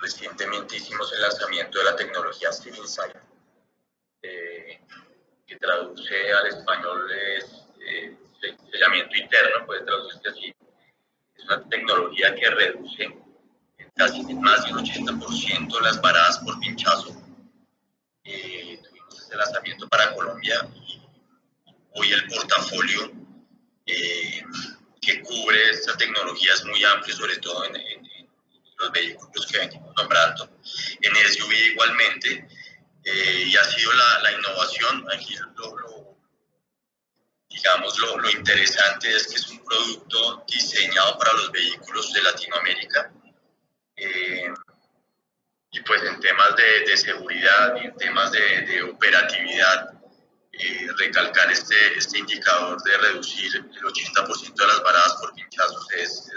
recientemente hicimos el lanzamiento de la tecnología Steel Insight, eh, que traduce al español es eh, sellamiento interno, puede traducirse así. Es una tecnología que reduce casi más de un 80% las varadas por pinchazo. Eh, tuvimos este lanzamiento para Colombia y hoy el portafolio eh, que cubre esta tecnología es muy amplio, sobre todo en, los vehículos que venimos nombrando. En SUV igualmente, eh, y ha sido la, innovación. Aquí lo, digamos, lo, lo, interesante es que es un producto diseñado para los vehículos de Latinoamérica. Eh, y pues en temas de, de, seguridad y en temas de, de operatividad, eh, recalcar este, este indicador de reducir el 80% de las varadas por pinchazos es,